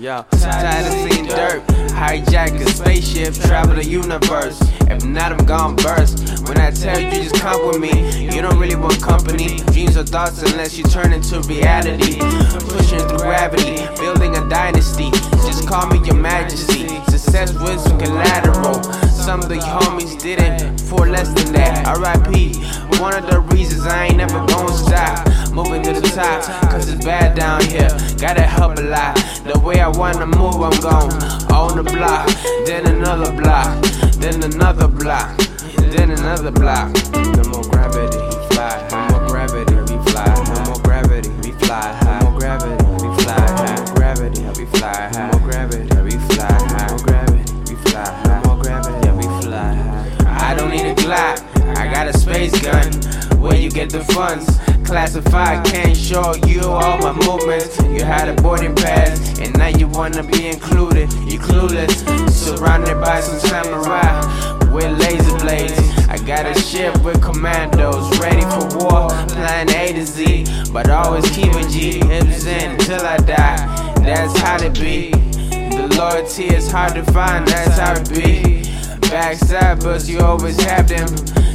Yeah. Tired of seeing dirt, hijack a spaceship, travel the universe. If not, I'm gone burst. When I tell you, just come with me. You don't really want company. Dream thoughts unless you turn into reality. Pushing through gravity, building a dynasty. Just call me your majesty. Success with some collateral. Some of the homies didn't for less than that. RIP, one of the reasons I ain't never gonna stop. Moving to the top, cause it's bad down here. Gotta help a lot. The way I wanna move, I'm gone. On the block, then another block, then another block, then another block. Got a space gun. Where you get the funds? Classified, can't show you all my movements. You had a boarding pass, and now you wanna be included. You clueless, surrounded by some samurai with laser blades. I got a ship with commandos, ready for war, plan A to Z. But always keep a G, Hipzen till I die. That's how it be. The loyalty is hard to find, that's how it be. Backside, but you always have them.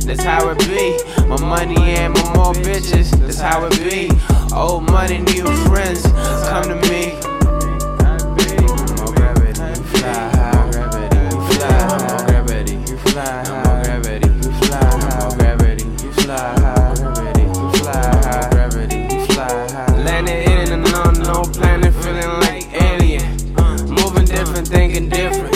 That's how it be. My money and my more bitches. That's how it be. Old money, new friends. Come to me. Planet, feeling like alien. Moving different, thinking different.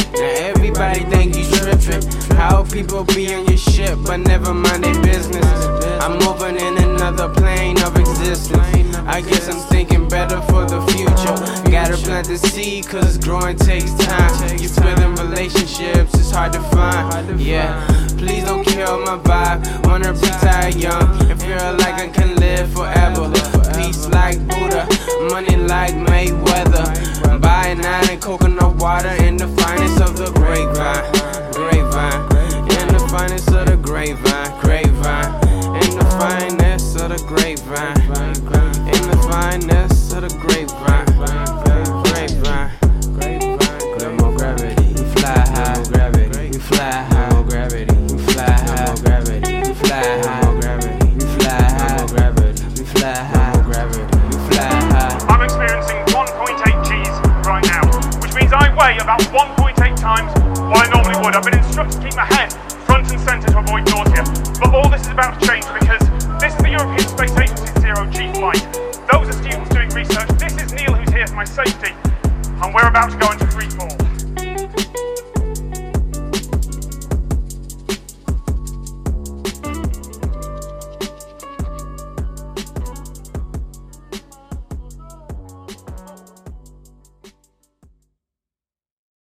People be on your shit, but never mind their business. I'm moving in another plane of existence. I guess I'm thinking better for the future. Gotta plant the seed, cause growing takes time. You in relationships, it's hard to find. Yeah, please don't kill my vibe. Wanna retire young and feel like I can live forever. Peace like Buddha, money like Mayweather. I'm buying nine and coconut water in the finest of the. Grapevine, grapevine. Grapevine, in the finest of the grapevine. In the finest of the grapevine. Grapevine. The more gravity, we fly high. Gravity, we fly high. no More gravity, we fly high. no More gravity, we fly high. no More gravity, we fly high. More gravity, we fly high. More gravity, we fly high. I'm experiencing 1.8 Gs right now, which means I weigh about 1.8 times what I normally would. I've been instructed Those are students doing research. This is Neil who's here for my safety. And we're about to go into free fall.